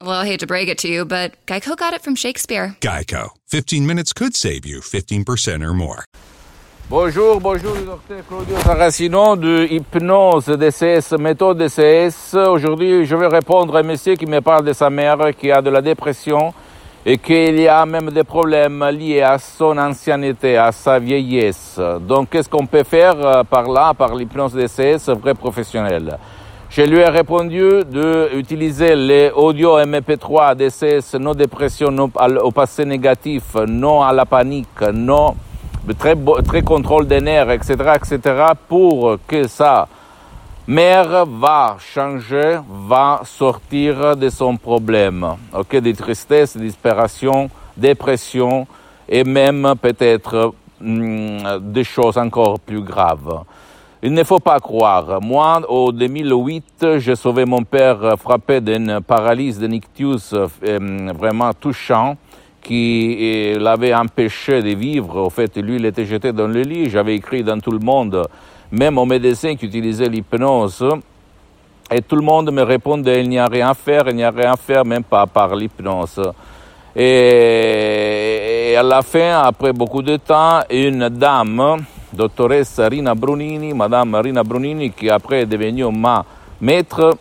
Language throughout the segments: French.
Well, I hate to break it to you, but Geico got it from Shakespeare. Geico. 15 minutes could save you 15% or more. Bonjour, bonjour, le docteur Claudio Saracino de Hypnose DCS, méthode DCS. Aujourd'hui, je vais répondre à un monsieur qui me parle de sa mère qui a de la dépression et qu'il y a même des problèmes liés à son ancienneté, à sa vieillesse. Donc, qu'est-ce qu'on peut faire euh, par là, par l'hypnose DCS vrai professionnel? Je lui ai répondu d'utiliser les audio MP3 DCS, non dépression, non au passé négatif, non à la panique, non très, très contrôle des nerfs, etc., etc., pour que sa mère va changer, va sortir de son problème, ok, de tristesse, d'inspiration, dépression et même peut-être hum, des choses encore plus graves. Il ne faut pas croire. Moi, au 2008, j'ai sauvé mon père frappé d'une paralysie de nictus euh, vraiment touchant qui euh, l'avait empêché de vivre. Au fait, lui, il était jeté dans le lit. J'avais écrit dans tout le monde, même aux médecins qui utilisaient l'hypnose. Et tout le monde me répondait, il n'y a rien à faire, il n'y a rien à faire, même pas par l'hypnose. Et à la fin, après beaucoup de temps, une dame, dottoressa Rina Brunini, Madame Rina Brunini, qui après est devenue ma maître,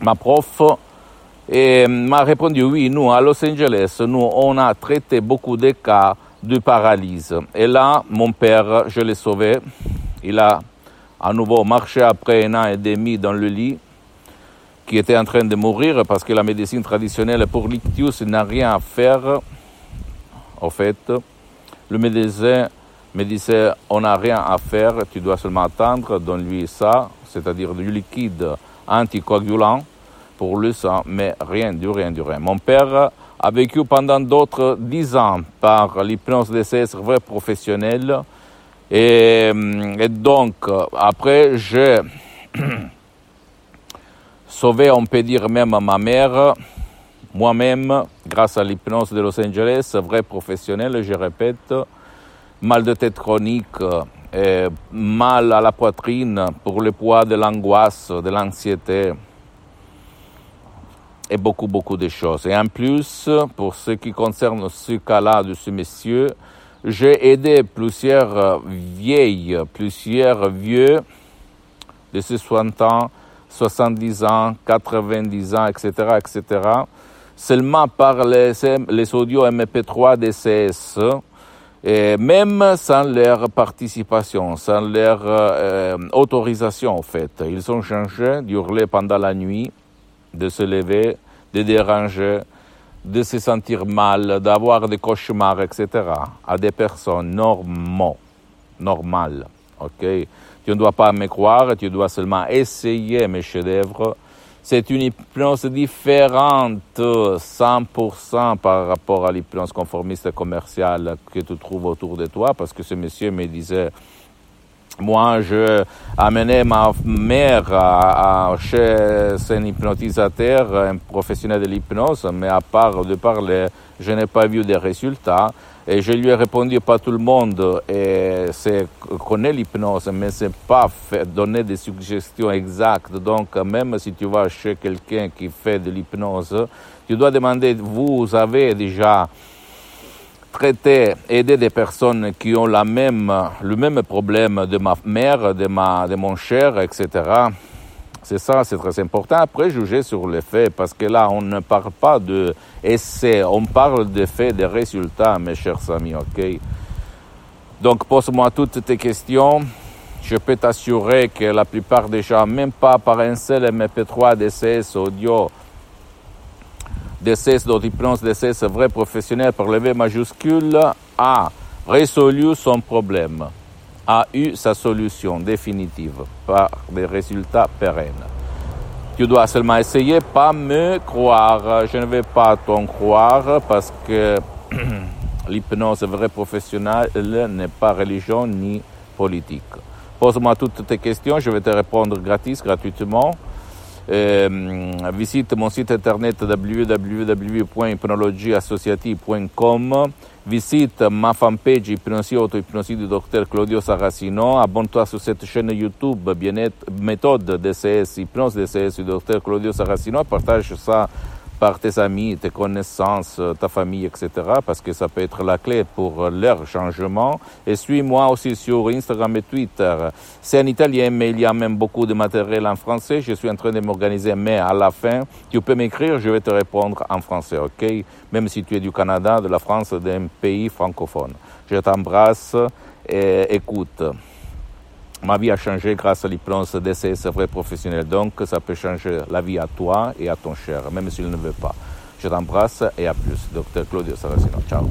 ma prof, et m'a répondu oui, nous à Los Angeles, nous on a traité beaucoup de cas de paralysie. Et là, mon père, je l'ai sauvé. Il a à nouveau marché après un an et demi dans le lit, qui était en train de mourir parce que la médecine traditionnelle pour l'ictus n'a rien à faire. Au fait, le médecin me disait on n'a rien à faire, tu dois seulement attendre, donne-lui ça, c'est-à-dire du liquide anticoagulant pour le sang, mais rien du rien du rien. Mon père a vécu pendant d'autres dix ans par l'hypnose DCS vrai professionnel et, et donc après j'ai sauvé, on peut dire même ma mère, moi-même, grâce à l'hypnose de Los Angeles, vrai professionnel, je répète, mal de tête chronique, et mal à la poitrine pour le poids de l'angoisse, de l'anxiété et beaucoup, beaucoup de choses. Et en plus, pour ce qui concerne ce cas-là de ce monsieur, j'ai aidé plusieurs vieilles, plusieurs vieux de 60 ans, 70 ans, 90 ans, etc., etc., seulement par les, les audios MP3 DCS, et même sans leur participation, sans leur euh, autorisation en fait. Ils ont changé d'hurler pendant la nuit, de se lever, de déranger, de se sentir mal, d'avoir des cauchemars, etc. à des personnes normaux, normales. Ok, tu ne dois pas me croire, tu dois seulement essayer mes chefs-d'œuvre c'est une hypnose différente 100% par rapport à l'hypnose conformiste commerciale que tu trouves autour de toi, parce que ce monsieur me disait, moi, je amenais ma mère chez un hypnotisateur, un professionnel de l'hypnose, mais à part de parler, je n'ai pas vu de résultats. Et je lui ai répondu, pas tout le monde et connaît l'hypnose, mais c'est pas donner des suggestions exactes. Donc, même si tu vas chez quelqu'un qui fait de l'hypnose, tu dois demander, vous avez déjà traité, aidé des personnes qui ont la même, le même problème de ma mère, de, ma, de mon cher, etc. C'est ça, c'est très important. Après, juger sur les faits, parce que là, on ne parle pas de essais, on parle de faits, de résultats, mes chers amis, ok? Donc, pose-moi toutes tes questions. Je peux t'assurer que la plupart des gens, même pas par un seul MP3 DCS audio, DCS d'hypnose DCS vrai professionnel par le V majuscule, a résolu son problème a eu sa solution définitive par des résultats pérennes. Tu dois seulement essayer, pas me croire. Je ne vais pas t'en croire parce que L'hypnose vraie professionnelle n'est pas religion ni politique. Pose-moi toutes tes questions, je vais te répondre gratis, gratuitement. Euh, visite mon site internet www.hypnologieassociative.com Visite ma fanpage Hypnosie Auto-Hypnosie du docteur Claudio Saracino. Abonne-toi sur cette chaîne YouTube Bien-être, méthode DCS, hypnose DCS du docteur Claudio Saracino. Partage ça par tes amis, tes connaissances, ta famille, etc. Parce que ça peut être la clé pour leur changement. Et suis-moi aussi sur Instagram et Twitter. C'est en italien, mais il y a même beaucoup de matériel en français. Je suis en train de m'organiser, mais à la fin, tu peux m'écrire, je vais te répondre en français, ok? Même si tu es du Canada, de la France, d'un pays francophone. Je t'embrasse et écoute. Ma vie a changé grâce à l'hypnose DCS vrai professionnel. Donc, ça peut changer la vie à toi et à ton cher, même s'il ne veut pas. Je t'embrasse et à plus. Docteur Claudio Saracino. Ciao.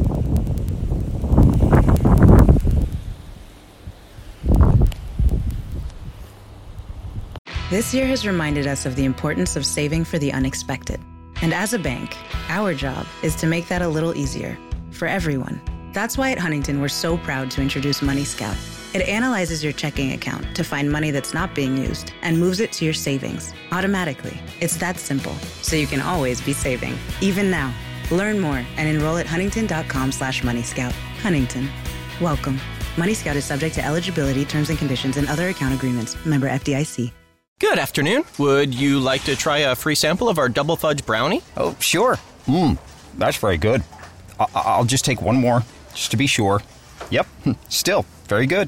This year has reminded us of the importance of saving for the unexpected. And as a bank, our job is to make that a little easier for everyone. That's why at Huntington, we're so proud to introduce Money Scout. It analyzes your checking account to find money that's not being used and moves it to your savings automatically. It's that simple, so you can always be saving, even now. Learn more and enroll at huntington.com slash moneyscout. Huntington. Welcome. Money Scout is subject to eligibility, terms and conditions, and other account agreements. Member FDIC. Good afternoon. Would you like to try a free sample of our double fudge brownie? Oh, sure. Mmm, that's very good. I- I'll just take one more, just to be sure. Yep, still very good.